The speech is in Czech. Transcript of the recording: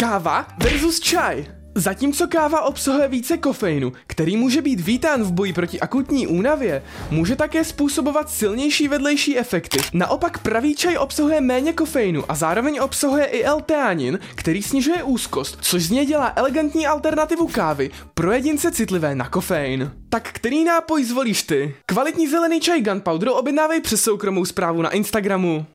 Káva versus čaj. Zatímco káva obsahuje více kofeinu, který může být vítán v boji proti akutní únavě, může také způsobovat silnější vedlejší efekty. Naopak pravý čaj obsahuje méně kofeinu a zároveň obsahuje i L-teanin, který snižuje úzkost, což z něj dělá elegantní alternativu kávy pro jedince citlivé na kofein. Tak který nápoj zvolíš ty? Kvalitní zelený čaj Gunpowder objednávej přes soukromou zprávu na Instagramu.